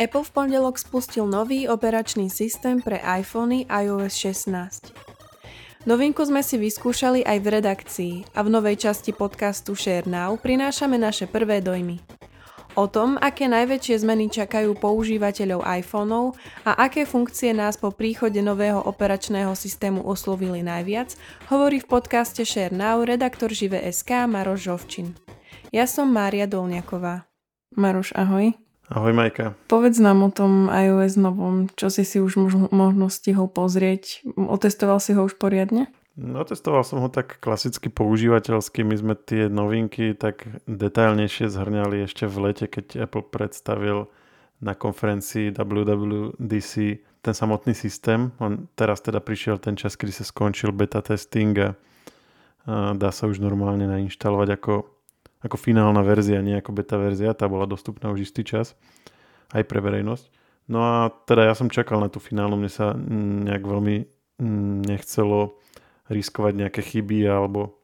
Apple v pondelok spustil nový operačný systém pre iPhony iOS 16. Novinku sme si vyskúšali aj v redakcii a v novej časti podcastu Share Now prinášame naše prvé dojmy. O tom, aké najväčšie zmeny čakajú používateľov iPhoneov a aké funkcie nás po príchode nového operačného systému oslovili najviac, hovorí v podcaste Share Now redaktor Žive.sk Maroš Žovčin. Ja som Mária Dolňaková. Maroš, ahoj. Ahoj Majka. Povedz nám o tom iOS novom, čo si si už možno stihol pozrieť. Otestoval si ho už poriadne? No, testoval som ho tak klasicky používateľsky. My sme tie novinky tak detailnejšie zhrňali ešte v lete, keď Apple predstavil na konferencii WWDC ten samotný systém. On teraz teda prišiel ten čas, kedy sa skončil beta testing a dá sa už normálne nainštalovať ako ako finálna verzia, nie ako beta verzia, tá bola dostupná už istý čas aj pre verejnosť. No a teda ja som čakal na tú finálnu, mne sa nejak veľmi nechcelo riskovať nejaké chyby alebo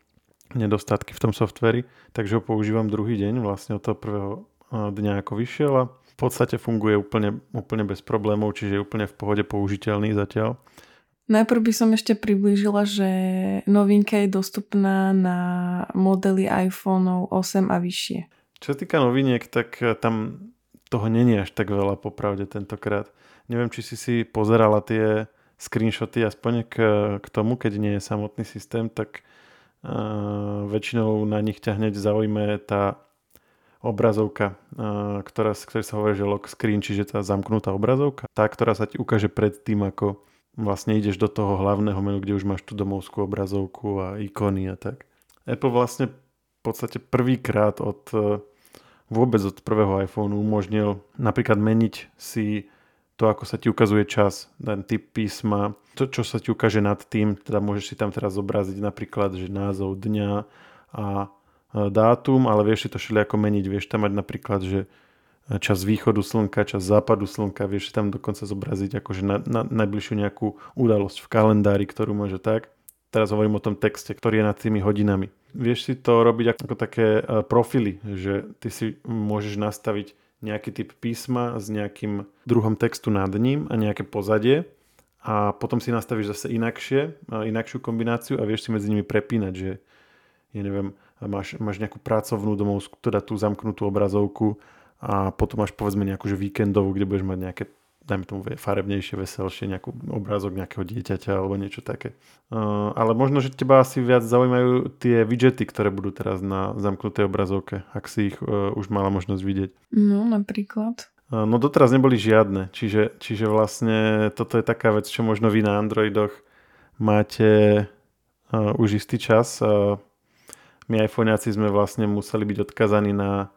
nedostatky v tom softveri, takže ho používam druhý deň, vlastne od toho prvého dňa ako vyšiel a v podstate funguje úplne, úplne bez problémov, čiže je úplne v pohode použiteľný zatiaľ. Najprv by som ešte priblížila, že novinka je dostupná na modely iPhone 8 a vyššie. Čo sa týka noviniek, tak eh, tam toho není až tak veľa popravde tentokrát. Neviem, či si si pozerala tie screenshoty aspoň k, k tomu, keď nie je samotný systém, tak uh, väčšinou na nich ťa hneď zaujme tá obrazovka, uh, ktorá, ktorá sa hovorí, že lock screen, čiže tá zamknutá obrazovka. Tá, ktorá sa ti ukáže pred tým, ako vlastne ideš do toho hlavného menu, kde už máš tú domovskú obrazovku a ikony a tak. Apple vlastne v podstate prvýkrát od e, vôbec od prvého iPhoneu umožnil napríklad meniť si to, ako sa ti ukazuje čas, ten typ písma, to, čo sa ti ukáže nad tým, teda môžeš si tam teraz zobraziť napríklad, že názov dňa a e, dátum, ale vieš si to všelijako meniť, vieš tam mať napríklad, že čas východu slnka, čas západu slnka, vieš tam dokonca zobraziť akože na, na najbližšiu nejakú udalosť v kalendári, ktorú môže tak. Teraz hovorím o tom texte, ktorý je nad tými hodinami. Vieš si to robiť ako také e, profily, že ty si môžeš nastaviť nejaký typ písma s nejakým druhom textu nad ním a nejaké pozadie a potom si nastavíš zase inakšie, e, inakšiu kombináciu a vieš si medzi nimi prepínať, že ja neviem, máš, máš nejakú pracovnú domovskú, teda tú zamknutú obrazovku a potom máš povedzme nejakú že víkendovú, kde budeš mať nejaké dajme tomu farebnejšie, veselšie, nejakú obrázok nejakého dieťaťa alebo niečo také. Uh, ale možno, že teba asi viac zaujímajú tie widgety, ktoré budú teraz na zamknutej obrazovke, ak si ich uh, už mala možnosť vidieť. No, napríklad. Uh, no doteraz neboli žiadne, čiže, čiže vlastne toto je taká vec, čo možno vy na Androidoch máte uh, už istý čas. Uh, my iPhoneáci sme vlastne museli byť odkazaní na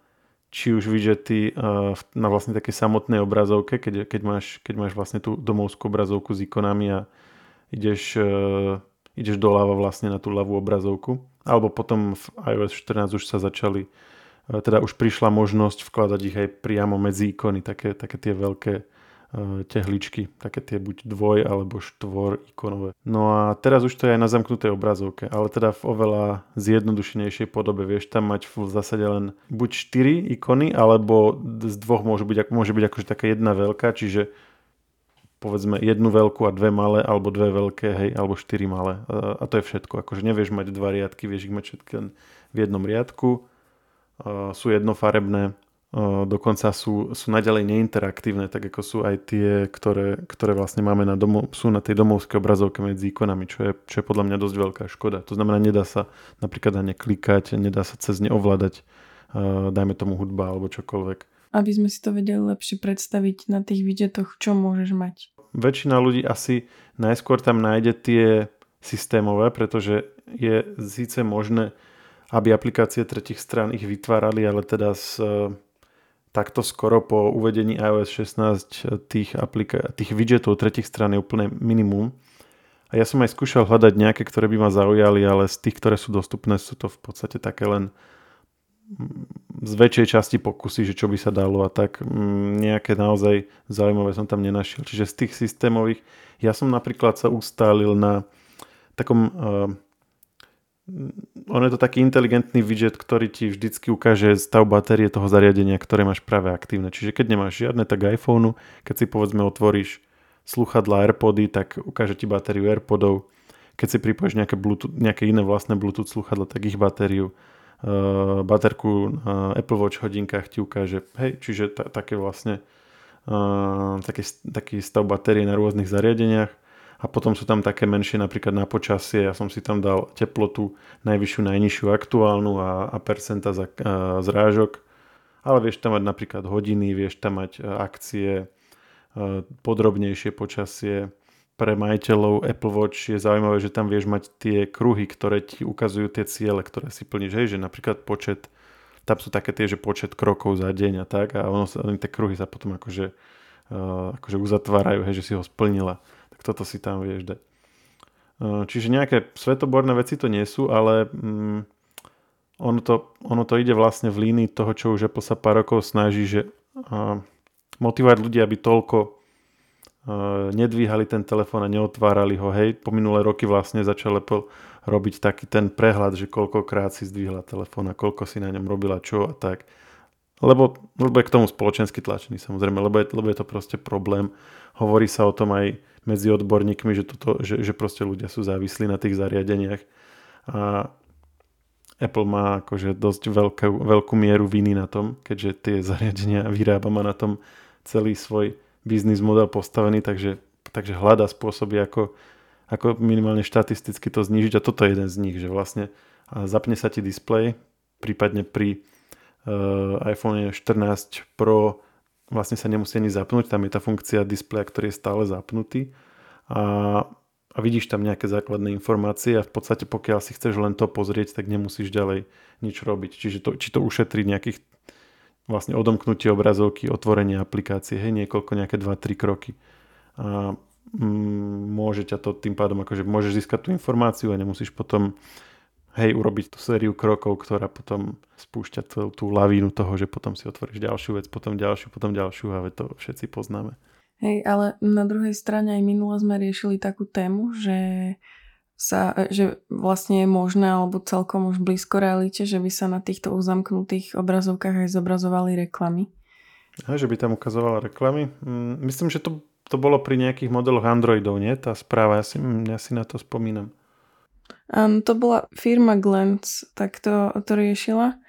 či už widgety uh, na vlastne také samotnej obrazovke, keď, keď, máš, keď máš vlastne tú domovskú obrazovku s ikonami a ideš, uh, ideš doľava vlastne na tú ľavú obrazovku. Alebo potom v iOS 14 už sa začali, uh, teda už prišla možnosť vkladať ich aj priamo medzi ikony, také, také tie veľké Eh, tehličky, také tie buď dvoj alebo štvor ikonové. No a teraz už to je aj na zamknutej obrazovke, ale teda v oveľa zjednodušenejšej podobe. Vieš tam mať v zásade len buď 4 ikony, alebo z dvoch môže byť, môže byť akože taká jedna veľká, čiže povedzme jednu veľkú a dve malé, alebo dve veľké, hej, alebo štyri malé. A to je všetko. Akože nevieš mať dva riadky, vieš ich mať všetky len v jednom riadku. Eh, sú jednofarebné, dokonca sú, sú naďalej neinteraktívne, tak ako sú aj tie, ktoré, ktoré vlastne máme na domo, sú na tej domovskej obrazovke medzi ikonami, čo je, čo je podľa mňa dosť veľká škoda. To znamená, nedá sa napríklad na ne klikať, nedá sa cez ne ovládať, dajme tomu hudba alebo čokoľvek. Aby sme si to vedeli lepšie predstaviť na tých widgetoch, čo môžeš mať. Väčšina ľudí asi najskôr tam nájde tie systémové, pretože je síce možné, aby aplikácie tretich strán ich vytvárali, ale teda s takto skoro po uvedení iOS 16 tých, aplika- tých widgetov tretich strán úplne minimum. A ja som aj skúšal hľadať nejaké, ktoré by ma zaujali, ale z tých, ktoré sú dostupné, sú to v podstate také len z väčšej časti pokusy, že čo by sa dalo a tak nejaké naozaj zaujímavé som tam nenašiel. Čiže z tých systémových, ja som napríklad sa ustálil na takom uh, on je to taký inteligentný widget, ktorý ti vždycky ukáže stav batérie toho zariadenia, ktoré máš práve aktívne. Čiže keď nemáš žiadne, tak iPhoneu, keď si povedzme otvoríš sluchadla AirPody, tak ukáže ti batériu AirPodov. Keď si pripojíš nejaké, nejaké iné vlastné Bluetooth sluchadla, tak ich batériu. Uh, baterku na Apple Watch hodinkách ti ukáže. Hej, čiže ta, také vlastne uh, taký, taký stav batérie na rôznych zariadeniach a potom sú tam také menšie napríklad na počasie, ja som si tam dal teplotu najvyššiu, najnižšiu aktuálnu a, a percenta za, a, zrážok, ale vieš tam mať napríklad hodiny, vieš tam mať a, akcie, a, podrobnejšie počasie. Pre majiteľov Apple Watch je zaujímavé, že tam vieš mať tie kruhy, ktoré ti ukazujú tie ciele, ktoré si plníš. Hej, že napríklad počet, tam sú také tie, že počet krokov za deň a tak a ono sa, tie kruhy sa potom akože, uh, akože uzatvárajú, hej, že si ho splnila tak toto si tam vieš dať. Čiže nejaké svetoborné veci to nie sú, ale mm, ono, to, ono to ide vlastne v línii toho, čo už Apple sa pár rokov snaží, že uh, motivovať ľudí, aby toľko uh, nedvíhali ten telefón a neotvárali ho. Hej, po minulé roky vlastne začal Apple robiť taký ten prehľad, že koľkokrát si zdvihla telefón a koľko si na ňom robila čo a tak. Lebo, lebo je k tomu spoločensky tlačený samozrejme, lebo je, lebo je to proste problém. Hovorí sa o tom aj medzi odborníkmi, že, toto, že, že proste ľudia sú závislí na tých zariadeniach. A Apple má akože dosť veľkú, veľkú mieru viny na tom, keďže tie zariadenia vyrába, má na tom celý svoj biznis model postavený, takže, takže hľada spôsoby, ako, ako minimálne štatisticky to znížiť a toto je jeden z nich, že vlastne zapne sa ti displej, prípadne pri uh, iPhone 14 Pro vlastne sa nemusí ani zapnúť, tam je tá funkcia displeja, ktorý je stále zapnutý a, a vidíš tam nejaké základné informácie a v podstate pokiaľ si chceš len to pozrieť, tak nemusíš ďalej nič robiť. Čiže to, či to ušetrí nejakých vlastne odomknutie obrazovky, otvorenie aplikácie, hej, niekoľko, nejaké 2-3 kroky. A mm, môže ťa to tým pádom, akože môžeš získať tú informáciu a nemusíš potom hej, urobiť tú sériu krokov, ktorá potom spúšťa tú, tú lavínu toho, že potom si otvoríš ďalšiu vec, potom ďalšiu, potom ďalšiu a to všetci poznáme. Hej, ale na druhej strane aj minule sme riešili takú tému, že sa, že vlastne je možné alebo celkom už blízko realite, že by sa na týchto uzamknutých obrazovkách aj zobrazovali reklamy. A že by tam ukazovala reklamy? Mm, myslím, že to, to bolo pri nejakých modeloch Androidov, nie? Tá správa, ja si, ja si na to spomínam. Um, to bola firma Glance, tak to, to riešila,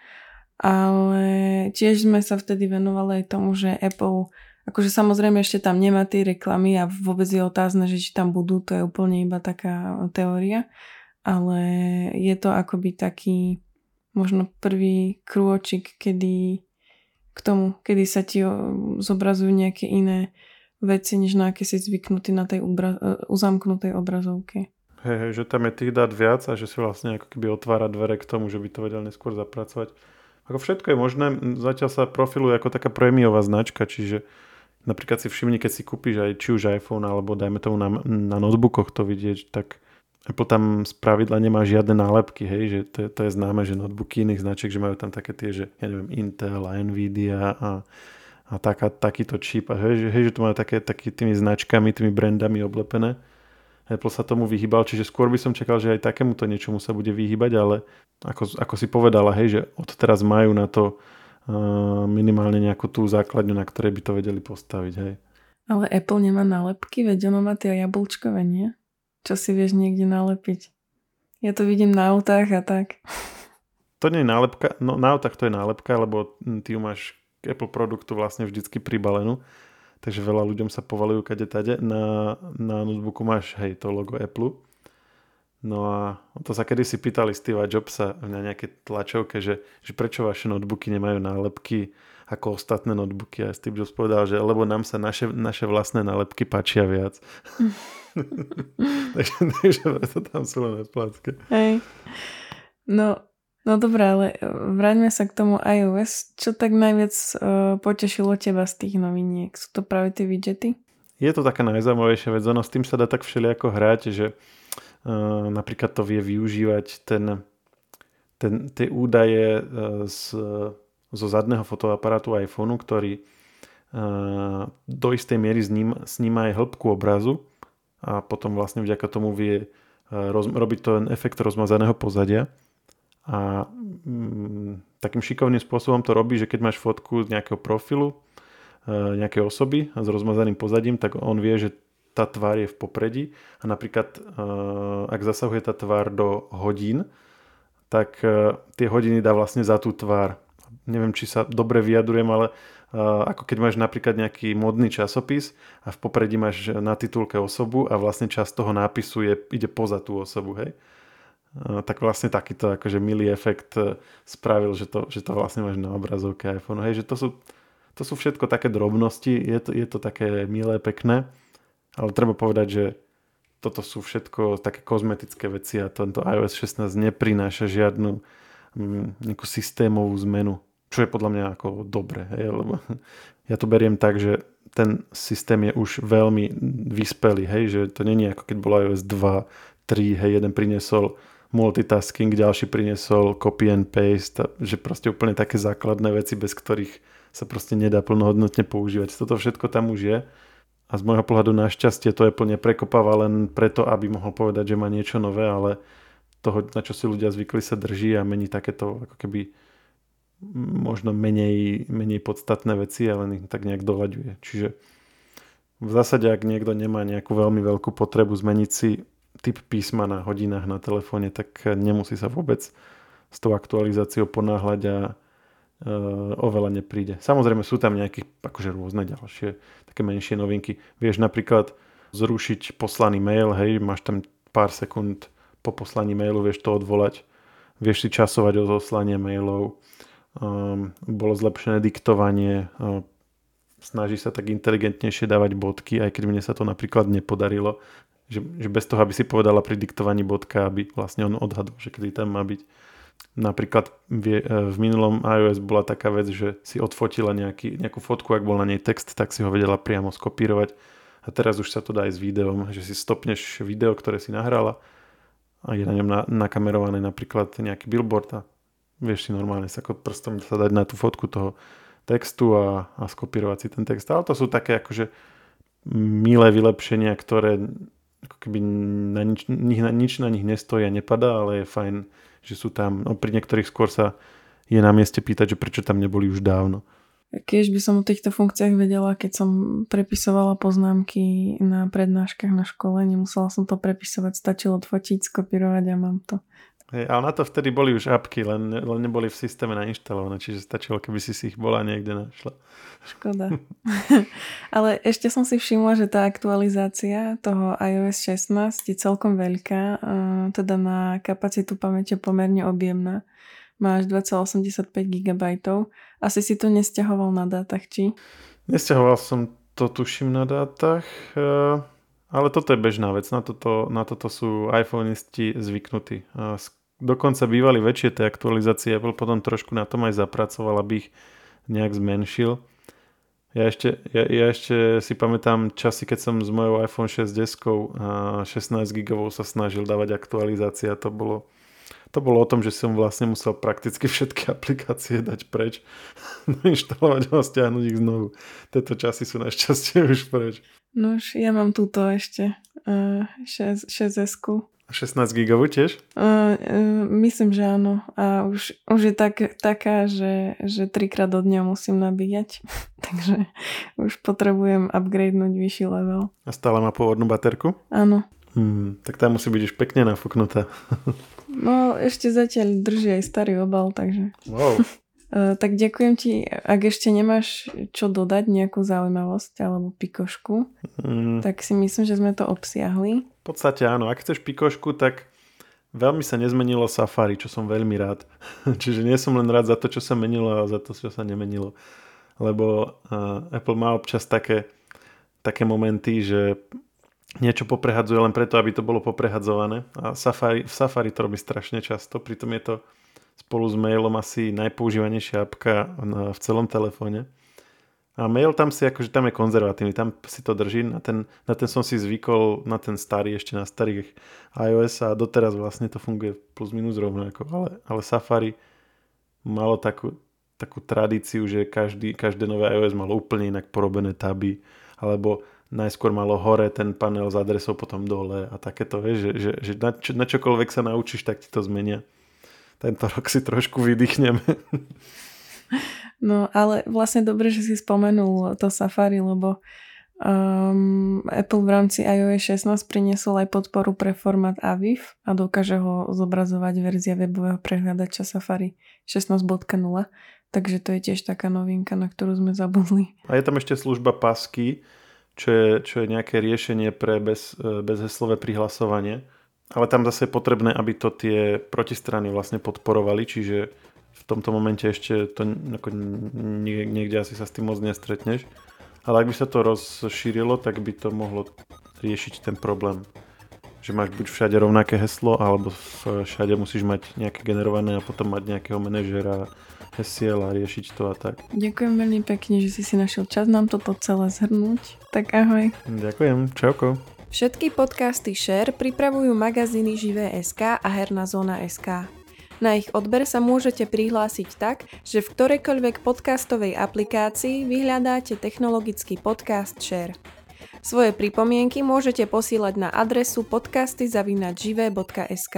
ale tiež sme sa vtedy venovali aj tomu, že Apple, akože samozrejme ešte tam nemá tie reklamy a vôbec je otázne, že či tam budú, to je úplne iba taká teória, ale je to akoby taký možno prvý krôčik, kedy k tomu, kedy sa ti zobrazujú nejaké iné veci, než na aké si zvyknutý na tej ubra- uzamknutej obrazovke. Hej, hej, že tam je tých dát viac a že si vlastne ako keby otvára dvere k tomu, že by to vedel neskôr zapracovať. Ako všetko je možné, zatiaľ sa profiluje ako taká prémiová značka, čiže napríklad si všimni, keď si kúpiš aj či už iPhone alebo dajme tomu na, na notebookoch to vidieť, tak Apple tam z pravidla nemá žiadne nálepky, hej, že to, to je známe, že notebooky iných značiek, že majú tam také tie, že ja neviem, Intel a Nvidia a, a taká, takýto čip a hej, že, hej, že to majú také, také tými značkami, tými brandami oblepené. Apple sa tomu vyhýbal, čiže skôr by som čakal, že aj takémuto niečomu sa bude vyhýbať, ale ako, ako si povedala, hej, že odteraz majú na to uh, minimálne nejakú tú základňu, na ktorej by to vedeli postaviť, hej. Ale Apple nemá nálepky, veď ono má tie jablčkové, nie? Čo si vieš niekde nalepiť. Ja to vidím na autách a tak. To nie je nálepka, no na autách to je nálepka, lebo ty máš Apple produktu vlastne vždycky pribalenú takže veľa ľuďom sa povalujú kade tade. Na, na notebooku máš, hej, to logo Apple. No a to sa kedy si pýtali Steve Jobsa na nejaké tlačovke, že, že prečo vaše notebooky nemajú nálepky ako ostatné notebooky. A Steve Jobs povedal, že lebo nám sa naše, naše vlastné nálepky páčia viac. takže, takže to tam sú len Hej. No, No dobré, ale e, vráťme sa k tomu iOS. Čo tak najviac uh, potešilo teba z tých noviniek? Sú to práve tie widgety? Je to taká najzaujímavejšia vec. Ono s tým sa dá tak všelijako hrať, že uh, napríklad to vie využívať ten, ten, tie údaje z, zo zadného fotoaparátu iPhoneu, ktorý uh, do istej miery sníma, sníma aj hĺbku obrazu a potom vlastne vďaka tomu vie roz, robiť ten efekt rozmazaného pozadia. A mm, takým šikovným spôsobom to robí, že keď máš fotku z nejakého profilu, e, nejakej osoby s rozmazaným pozadím, tak on vie, že tá tvár je v popredí a napríklad e, ak zasahuje tá tvár do hodín, tak e, tie hodiny dá vlastne za tú tvár. Neviem, či sa dobre vyjadrujem, ale ako keď máš napríklad nejaký modný časopis a v popredí máš na titulke osobu a vlastne časť toho nápisu je, ide poza tú osobu, hej? Tak vlastne takýto akože milý efekt e, spravil, že to, že to vlastne máš na obrazovke iPhone. Hej, že to sú, to sú všetko také drobnosti, je to, je to také milé, pekné, ale treba povedať, že toto sú všetko také kozmetické veci a tento iOS 16 neprináša žiadnu mm, nejakú systémovú zmenu čo je podľa mňa ako dobre, hej, lebo ja to beriem tak, že ten systém je už veľmi vyspelý, hej, že to není ako keď bola iOS 2, 3, hej, jeden priniesol multitasking, ďalší priniesol copy and paste, že proste úplne také základné veci, bez ktorých sa proste nedá plnohodnotne používať. Toto všetko tam už je a z môjho pohľadu našťastie to je plne prekopáva len preto, aby mohol povedať, že má niečo nové, ale toho, na čo si ľudia zvykli, sa drží a mení takéto ako keby možno menej, menej podstatné veci, ale ich tak nejak doľaďuje. Čiže v zásade, ak niekto nemá nejakú veľmi veľkú potrebu zmeniť si typ písma na hodinách na telefóne, tak nemusí sa vôbec s tou aktualizáciou ponáhľať a e, oveľa nepríde. Samozrejme sú tam nejaké akože rôzne ďalšie také menšie novinky. Vieš napríklad zrušiť poslaný mail, hej, máš tam pár sekúnd po poslaní mailu, vieš to odvolať, vieš si časovať o zoslanie mailov, um, bolo zlepšené diktovanie, um, snaží sa tak inteligentnejšie dávať bodky, aj keď mne sa to napríklad nepodarilo, že, že bez toho, aby si povedala pri diktovaní bodka, aby vlastne on odhadol, že kedy tam má byť. Napríklad v, v minulom iOS bola taká vec, že si odfotila nejaký, nejakú fotku, ak bol na nej text, tak si ho vedela priamo skopírovať. A teraz už sa to dá aj s videom, že si stopneš video, ktoré si nahrala a je na ňom na, nakamerované napríklad nejaký billboard a vieš si normálne sa ako prstom sa dať na tú fotku toho textu a, a skopírovať si ten text. Ale to sú také akože milé vylepšenia, ktoré ako keby na nič, na nič na nich nestojí a nepadá, ale je fajn, že sú tam. No, pri niektorých skôr sa je na mieste pýtať, že prečo tam neboli už dávno. Keď by som o týchto funkciách vedela, keď som prepisovala poznámky na prednáškach na škole, nemusela som to prepisovať, stačilo odfotiť, skopírovať a mám to. Hej, ale na to vtedy boli už apky, len, len neboli v systéme nainštalované, čiže stačilo, keby si si ich bola niekde našla. Škoda. ale ešte som si všimla, že tá aktualizácia toho iOS 16 je celkom veľká, teda na kapacitu pamäte pomerne objemná. Máš 2,85 GB. Asi si to nesťahoval na dátach, či? Nesťahoval som to, tuším, na dátach. E, ale toto je bežná vec, na toto, na toto sú iPhoneisti zvyknutí. Dokonca bývali väčšie tie aktualizácie, Apple potom trošku na tom aj zapracoval, aby ich nejak zmenšil. Ja ešte, ja, ja ešte si pamätám časy, keď som s mojou iPhone 6 deskou a 16 GB sa snažil dávať aktualizácia. To bolo, to bolo o tom, že som vlastne musel prakticky všetky aplikácie dať preč, inštalovať a stiahnuť ich znovu. Tieto časy sú našťastie už preč. No už ja mám túto ešte uh, 6, 6S. 16 gigovú tiež? Uh, uh, myslím, že áno. A už, už je tak, taká, že, že trikrát do dňa musím nabíjať. Takže už potrebujem upgradenúť vyšší level. A stále má pôvodnú baterku? Áno. Hmm, tak tá musí byť už pekne nafúknutá. no, ešte zatiaľ drží aj starý obal, takže... Wow. Uh, tak ďakujem ti, ak ešte nemáš čo dodať, nejakú zaujímavosť alebo pikošku, mm. tak si myslím, že sme to obsiahli. Podstate áno, ak chceš pikošku, tak veľmi sa nezmenilo Safari, čo som veľmi rád. Čiže nie som len rád za to, čo sa menilo a za to, čo sa nemenilo. Lebo uh, Apple má občas také, také momenty, že niečo poprehadzuje len preto, aby to bolo poprehadzované. A Safari, v Safari to robí strašne často, pritom je to spolu s mailom asi najpoužívanejšia apka v celom telefóne. A mail tam si akože tam je konzervatívny, tam si to drží, na ten, na ten som si zvykol, na ten starý, ešte na starých iOS a doteraz vlastne to funguje plus minus rovnako, ale, ale Safari malo takú, takú tradíciu, že každý, každé nové iOS malo úplne inak porobené taby, alebo najskôr malo hore ten panel s adresou, potom dole a takéto, vieš, že, že, že na, čo, na čokoľvek sa naučíš, tak ti to zmenia. Tento rok si trošku vydýchneme. No ale vlastne dobre, že si spomenul to Safari, lebo um, Apple v rámci iOS 16 priniesol aj podporu pre formát AVIF a dokáže ho zobrazovať verzia webového prehľadača Safari 16.0. Takže to je tiež taká novinka, na ktorú sme zabudli. A je tam ešte služba pasky, čo je, čo je nejaké riešenie pre bez, e, bezheslové prihlasovanie. Ale tam zase je potrebné, aby to tie protistrany vlastne podporovali, čiže v tomto momente ešte to ako niekde asi sa s tým moc nestretneš. Ale ak by sa to rozšírilo, tak by to mohlo riešiť ten problém. Že máš buď všade rovnaké heslo, alebo všade musíš mať nejaké generované a potom mať nejakého manažera hesiel a riešiť to a tak. Ďakujem veľmi pekne, že si si našiel čas nám toto celé zhrnúť. Tak ahoj. Ďakujem, čauko. Všetky podcasty Share pripravujú magazíny Živé.sk a Herná zóna SK. Na ich odber sa môžete prihlásiť tak, že v ktorejkoľvek podcastovej aplikácii vyhľadáte technologický podcast Share. Svoje pripomienky môžete posílať na adresu podcasty.žive.sk.